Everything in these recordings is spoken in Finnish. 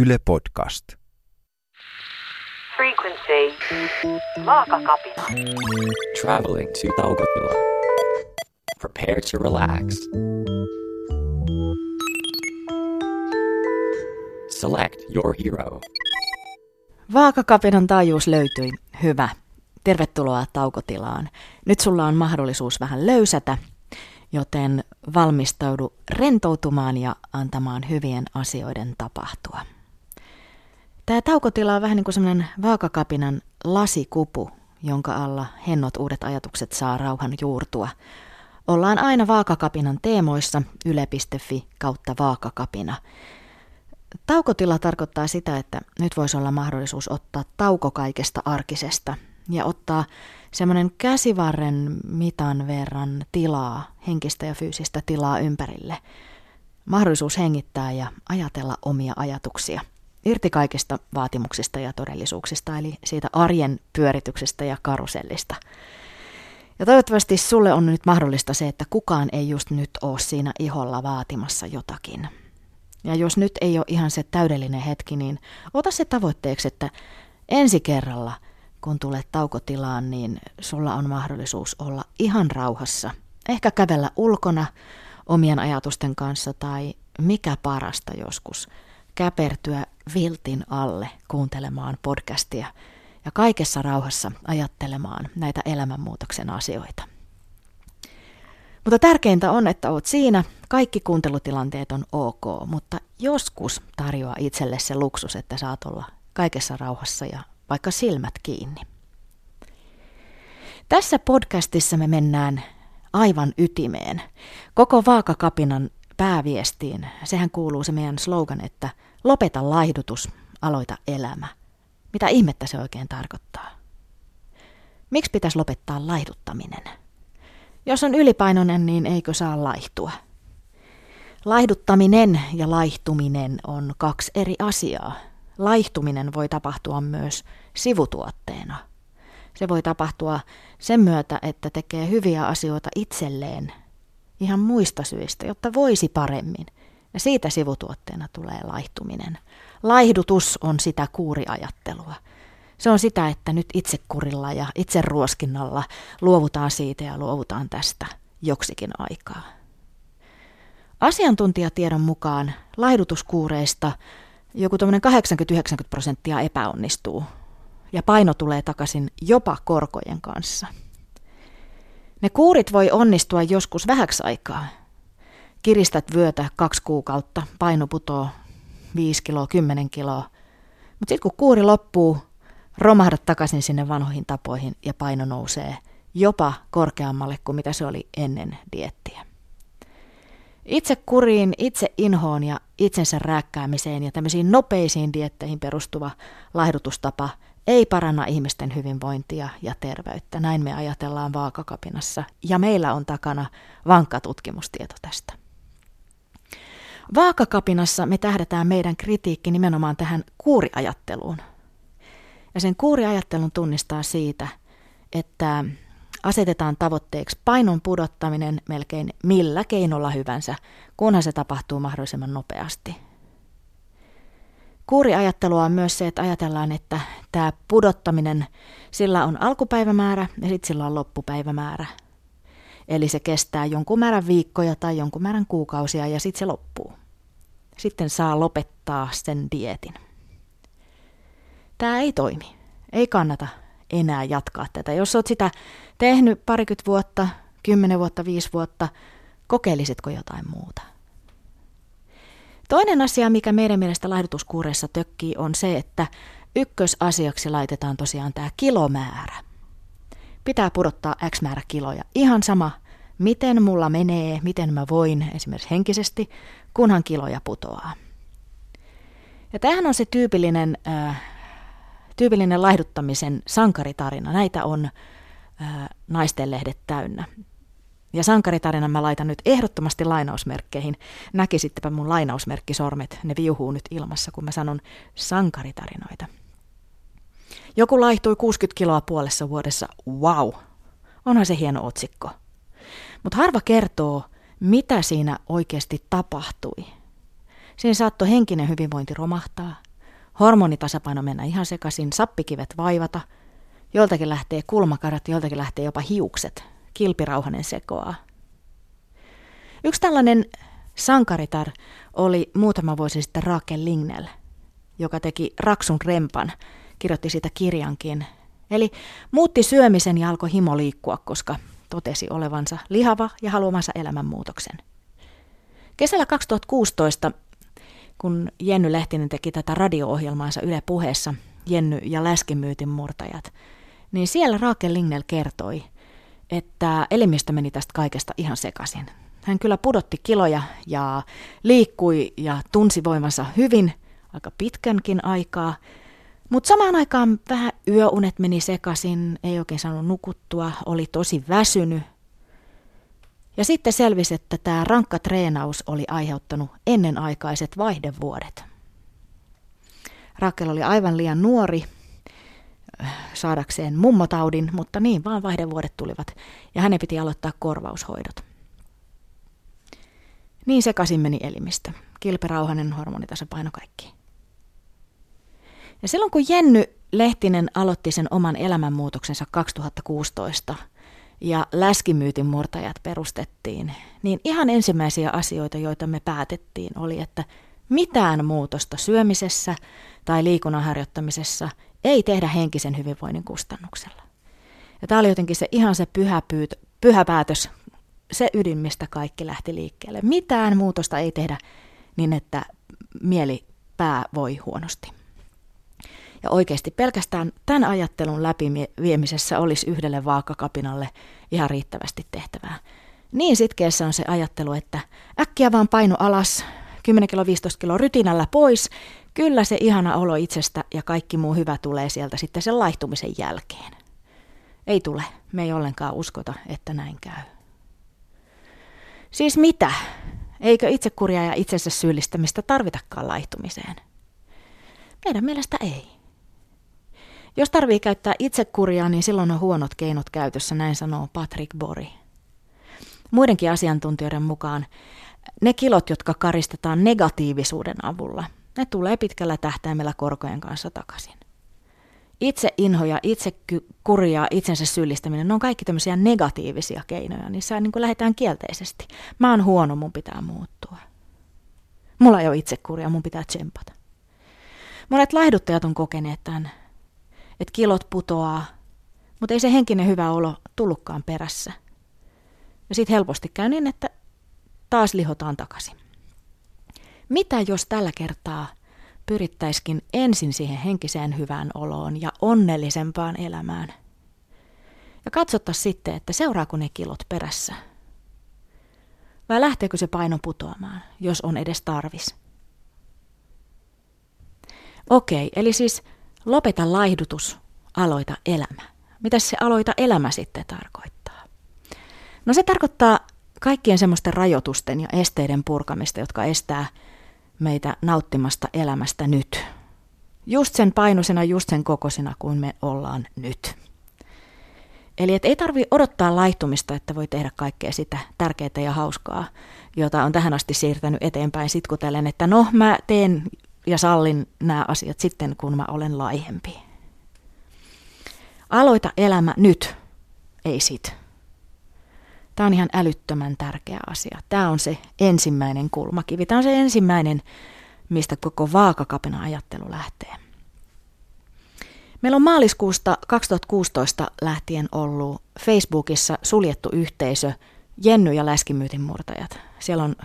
Yle Podcast. Frequency. Vaakakapina. Traveling to Taukotila. Prepare to relax. Select your hero. Vaakakapinan taajuus löytyi. Hyvä. Tervetuloa taukotilaan. Nyt sulla on mahdollisuus vähän löysätä, joten valmistaudu rentoutumaan ja antamaan hyvien asioiden tapahtua. Tämä taukotila on vähän niin kuin semmoinen vaakakapinan lasikupu, jonka alla hennot uudet ajatukset saa rauhan juurtua. Ollaan aina vaakakapinan teemoissa yle.fi kautta vaakakapina. Taukotila tarkoittaa sitä, että nyt voisi olla mahdollisuus ottaa tauko kaikesta arkisesta ja ottaa semmoinen käsivarren mitan verran tilaa, henkistä ja fyysistä tilaa ympärille. Mahdollisuus hengittää ja ajatella omia ajatuksia. Irti kaikista vaatimuksista ja todellisuuksista, eli siitä arjen pyörityksestä ja karusellista. Ja toivottavasti sulle on nyt mahdollista se, että kukaan ei just nyt ole siinä iholla vaatimassa jotakin. Ja jos nyt ei ole ihan se täydellinen hetki, niin ota se tavoitteeksi, että ensi kerralla, kun tulet taukotilaan, niin sulla on mahdollisuus olla ihan rauhassa. Ehkä kävellä ulkona omien ajatusten kanssa tai mikä parasta joskus, käpertyä viltin alle kuuntelemaan podcastia ja kaikessa rauhassa ajattelemaan näitä elämänmuutoksen asioita. Mutta tärkeintä on, että oot siinä, kaikki kuuntelutilanteet on ok, mutta joskus tarjoaa itselle se luksus, että saat olla kaikessa rauhassa ja vaikka silmät kiinni. Tässä podcastissa me mennään aivan ytimeen. Koko vaakakapinan pääviestiin, sehän kuuluu se meidän slogan, että lopeta laihdutus, aloita elämä. Mitä ihmettä se oikein tarkoittaa? Miksi pitäisi lopettaa laihduttaminen? Jos on ylipainoinen, niin eikö saa laihtua? Laihduttaminen ja laihtuminen on kaksi eri asiaa. Laihtuminen voi tapahtua myös sivutuotteena. Se voi tapahtua sen myötä, että tekee hyviä asioita itselleen ihan muista syistä, jotta voisi paremmin. Ja siitä sivutuotteena tulee laihtuminen. Laihdutus on sitä kuuriajattelua. Se on sitä, että nyt itsekurilla ja itseruoskinnalla luovutaan siitä ja luovutaan tästä joksikin aikaa. Asiantuntijatiedon mukaan laihdutuskuureista joku 80-90 prosenttia epäonnistuu ja paino tulee takaisin jopa korkojen kanssa. Ne kuurit voi onnistua joskus vähäksi aikaa. Kiristät vyötä kaksi kuukautta, paino putoo 5 kiloa, 10 kiloa. Mutta sitten kun kuuri loppuu, romahdat takaisin sinne vanhoihin tapoihin ja paino nousee jopa korkeammalle kuin mitä se oli ennen diettiä. Itse kuriin, itse inhoon ja itsensä rääkkäämiseen ja tämmöisiin nopeisiin dietteihin perustuva laihdutustapa ei paranna ihmisten hyvinvointia ja terveyttä. Näin me ajatellaan vaakakapinassa ja meillä on takana vankka tutkimustieto tästä. Vaakakapinassa me tähdätään meidän kritiikki nimenomaan tähän kuuriajatteluun. Ja sen kuuriajattelun tunnistaa siitä, että asetetaan tavoitteeksi painon pudottaminen melkein millä keinolla hyvänsä, kunhan se tapahtuu mahdollisimman nopeasti. Kuuriajattelua on myös se, että ajatellaan, että tämä pudottaminen, sillä on alkupäivämäärä ja sitten sillä on loppupäivämäärä. Eli se kestää jonkun määrän viikkoja tai jonkun määrän kuukausia ja sitten se loppuu. Sitten saa lopettaa sen dietin. Tämä ei toimi. Ei kannata enää jatkaa tätä. Jos olet sitä tehnyt parikymmentä vuotta, kymmenen vuotta, viisi vuotta, kokeilisitko jotain muuta? Toinen asia, mikä meidän mielestä laihdutuskuureissa tökkii, on se, että ykkösasiaksi laitetaan tosiaan tämä kilomäärä. Pitää pudottaa X määrä kiloja. Ihan sama, miten mulla menee, miten mä voin esimerkiksi henkisesti, kunhan kiloja putoaa. Ja tämähän on se tyypillinen, äh, tyypillinen laihduttamisen sankaritarina. Näitä on äh, naistenlehdet täynnä. Ja sankaritarinan mä laitan nyt ehdottomasti lainausmerkkeihin. Näkisittepä mun lainausmerkkisormet, ne viuhuu nyt ilmassa, kun mä sanon sankaritarinoita. Joku laihtui 60 kiloa puolessa vuodessa. Wow! Onhan se hieno otsikko. Mutta harva kertoo, mitä siinä oikeasti tapahtui. Siinä saattoi henkinen hyvinvointi romahtaa, hormonitasapaino mennä ihan sekaisin, sappikivet vaivata, joltakin lähtee kulmakarat, joltakin lähtee jopa hiukset, kilpirauhanen sekoaa. Yksi tällainen sankaritar oli muutama vuosi sitten Raakel Lingnell, joka teki Raksun rempan, kirjoitti siitä kirjankin. Eli muutti syömisen ja alkoi himo liikkua, koska totesi olevansa lihava ja haluamansa elämänmuutoksen. Kesällä 2016, kun Jenny Lehtinen teki tätä radio-ohjelmaansa Yle puheessa, Jenny ja läskimyytin murtajat, niin siellä Raakel Lingnell kertoi, että elimistö meni tästä kaikesta ihan sekaisin. Hän kyllä pudotti kiloja ja liikkui ja tunsi voimansa hyvin, aika pitkänkin aikaa, mutta samaan aikaan vähän yöunet meni sekaisin, ei oikein saanut nukuttua, oli tosi väsynyt. Ja sitten selvisi, että tämä rankka treenaus oli aiheuttanut ennenaikaiset vaihdevuodet. Rakel oli aivan liian nuori äh, saadakseen mummotaudin, mutta niin vaan vaihdevuodet tulivat ja hänen piti aloittaa korvaushoidot. Niin sekaisin meni elimistö. Kilperauhanen hormonitasapaino kaikki. Ja silloin kun Jenny Lehtinen aloitti sen oman elämänmuutoksensa 2016 ja läskimyytin murtajat perustettiin, niin ihan ensimmäisiä asioita, joita me päätettiin, oli, että mitään muutosta syömisessä tai liikunnan harjoittamisessa ei tehdä henkisen hyvinvoinnin kustannuksella. Ja tämä oli jotenkin se ihan se pyhä, pyyt, pyhä päätös, se ydin, mistä kaikki lähti liikkeelle. Mitään muutosta ei tehdä niin, että mieli pää voi huonosti. Ja oikeasti pelkästään tämän ajattelun läpiviemisessä olisi yhdelle vaakakapinalle ihan riittävästi tehtävää. Niin sitkeässä on se ajattelu, että äkkiä vaan painu alas, 10 kilo 15 kilo rytinällä pois, kyllä se ihana olo itsestä ja kaikki muu hyvä tulee sieltä sitten sen laihtumisen jälkeen. Ei tule, me ei ollenkaan uskota, että näin käy. Siis mitä? Eikö itsekuria ja itsensä syyllistämistä tarvitakaan laihtumiseen? Meidän mielestä ei. Jos tarvii käyttää itsekuria, niin silloin on huonot keinot käytössä, näin sanoo Patrick Bori. Muidenkin asiantuntijoiden mukaan ne kilot, jotka karistetaan negatiivisuuden avulla, ne tulee pitkällä tähtäimellä korkojen kanssa takaisin. Itse inhoja, itse kuria, itsensä syyllistäminen, ne on kaikki tämmöisiä negatiivisia keinoja. Niissä niin kuin lähdetään kielteisesti. Mä oon huono, mun pitää muuttua. Mulla ei ole itsekuria, mun pitää tsempata. Monet laihduttajat on kokeneet tämän että kilot putoaa, mutta ei se henkinen hyvä olo tullutkaan perässä. Ja sitten helposti käy niin, että taas lihotaan takaisin. Mitä jos tällä kertaa pyrittäiskin ensin siihen henkiseen hyvään oloon ja onnellisempaan elämään? Ja katsottaisiin sitten, että seuraako ne kilot perässä. Vai lähteekö se paino putoamaan, jos on edes tarvis? Okei, eli siis Lopeta laihdutus, aloita elämä. Mitä se aloita elämä sitten tarkoittaa? No se tarkoittaa kaikkien semmoisten rajoitusten ja esteiden purkamista, jotka estää meitä nauttimasta elämästä nyt. Just sen painoisena, just sen kokoisena kuin me ollaan nyt. Eli et ei tarvi odottaa laihtumista, että voi tehdä kaikkea sitä tärkeää ja hauskaa, jota on tähän asti siirtänyt eteenpäin sitkutellen, että no mä teen ja sallin nämä asiat sitten, kun mä olen laihempi. Aloita elämä nyt, ei sit. Tämä on ihan älyttömän tärkeä asia. Tämä on se ensimmäinen kulmakivi. Tämä on se ensimmäinen, mistä koko vaakakapina ajattelu lähtee. Meillä on maaliskuusta 2016 lähtien ollut Facebookissa suljettu yhteisö Jenny ja läskimyytin murtajat. Siellä on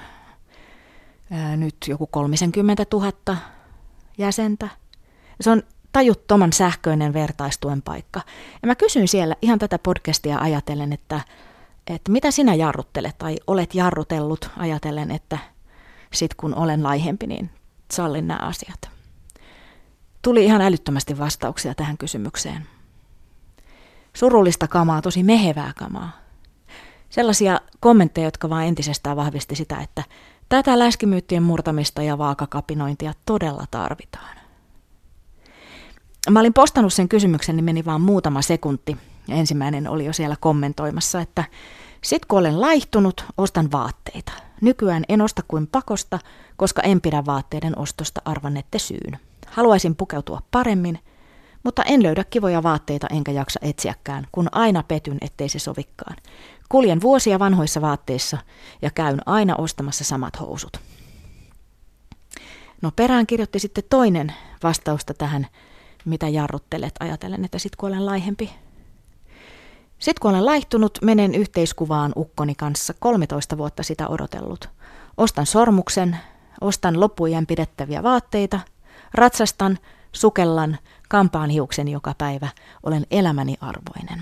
nyt joku 30 000 jäsentä. Se on tajuttoman sähköinen vertaistuen paikka. Ja mä kysyin siellä ihan tätä podcastia ajatellen, että, että mitä sinä jarruttelet tai olet jarrutellut ajatellen, että sit kun olen laihempi, niin sallin nämä asiat. Tuli ihan älyttömästi vastauksia tähän kysymykseen. Surullista kamaa, tosi mehevää kamaa. Sellaisia kommentteja, jotka vaan entisestään vahvisti sitä, että Tätä läskimyyttien murtamista ja vaakakapinointia todella tarvitaan. Mä olin postannut sen kysymyksen, niin meni vaan muutama sekunti. Ensimmäinen oli jo siellä kommentoimassa, että sit kun olen laihtunut, ostan vaatteita. Nykyään en osta kuin pakosta, koska en pidä vaatteiden ostosta arvannette syyn. Haluaisin pukeutua paremmin, mutta en löydä kivoja vaatteita enkä jaksa etsiäkään, kun aina petyn, ettei se sovikkaan. Kuljen vuosia vanhoissa vaatteissa ja käyn aina ostamassa samat housut. No perään kirjoitti sitten toinen vastausta tähän, mitä jarruttelet, ajatellen, että sit kun olen laihempi. Sitten kun olen laihtunut, menen yhteiskuvaan ukkoni kanssa 13 vuotta sitä odotellut. Ostan sormuksen, ostan loppujen pidettäviä vaatteita, ratsastan, sukellan, kampaan hiuksen joka päivä, olen elämäni arvoinen.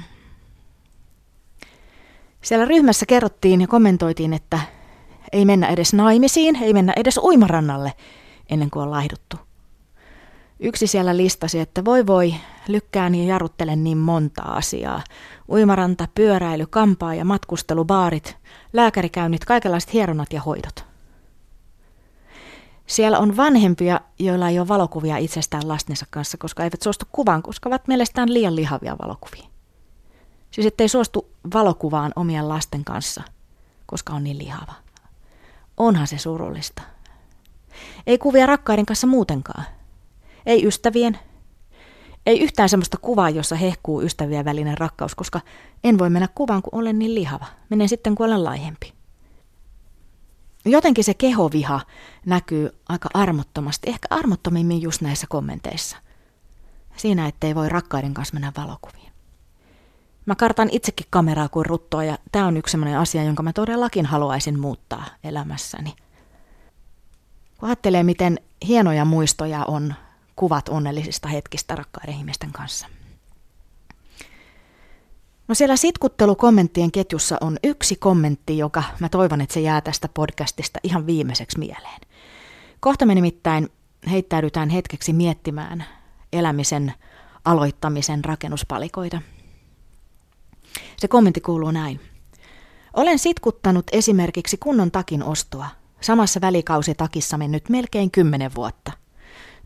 Siellä ryhmässä kerrottiin ja kommentoitiin, että ei mennä edes naimisiin, ei mennä edes uimarannalle ennen kuin on laihduttu. Yksi siellä listasi, että voi voi, lykkään ja jarruttelen niin monta asiaa. Uimaranta, pyöräily, kampaa ja matkustelu, baarit, lääkärikäynnit, kaikenlaiset hieronat ja hoidot. Siellä on vanhempia, joilla ei ole valokuvia itsestään lastensa kanssa, koska eivät suostu kuvaan, koska ovat mielestään liian lihavia valokuvia. Siis ettei suostu valokuvaan omien lasten kanssa, koska on niin lihava. Onhan se surullista. Ei kuvia rakkaiden kanssa muutenkaan. Ei ystävien. Ei yhtään semmoista kuvaa, jossa hehkuu ystävien välinen rakkaus, koska en voi mennä kuvaan, kun olen niin lihava. Menen sitten, kun olen laihempi. Jotenkin se kehoviha näkyy aika armottomasti, ehkä armottomimmin just näissä kommenteissa. Siinä, ettei voi rakkaiden kanssa mennä valokuviin. Mä kartan itsekin kameraa kuin ruttoa ja tämä on yksi sellainen asia, jonka mä todellakin haluaisin muuttaa elämässäni. Kun ajattelee, miten hienoja muistoja on kuvat onnellisista hetkistä rakkaiden ihmisten kanssa. No siellä sitkuttelukommenttien ketjussa on yksi kommentti, joka mä toivon, että se jää tästä podcastista ihan viimeiseksi mieleen. Kohta me nimittäin heittäydytään hetkeksi miettimään elämisen aloittamisen rakennuspalikoita. Se kommentti kuuluu näin. Olen sitkuttanut esimerkiksi kunnon takin ostoa. Samassa välikausitakissa mennyt melkein kymmenen vuotta.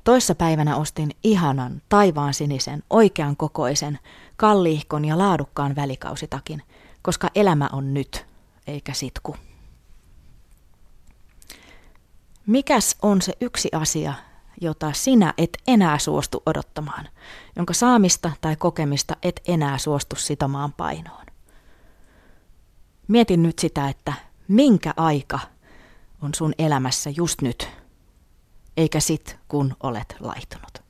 Toissa päivänä ostin ihanan, taivaan sinisen, oikean kokoisen, kalliihkon ja laadukkaan välikausitakin, koska elämä on nyt, eikä sitku. Mikäs on se yksi asia, jota sinä et enää suostu odottamaan, jonka saamista tai kokemista et enää suostu sitomaan painoon? Mietin nyt sitä, että minkä aika on sun elämässä just nyt – eikä sit, kun olet laihtunut.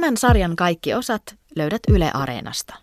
Tämän sarjan kaikki osat löydät Yle Areenasta.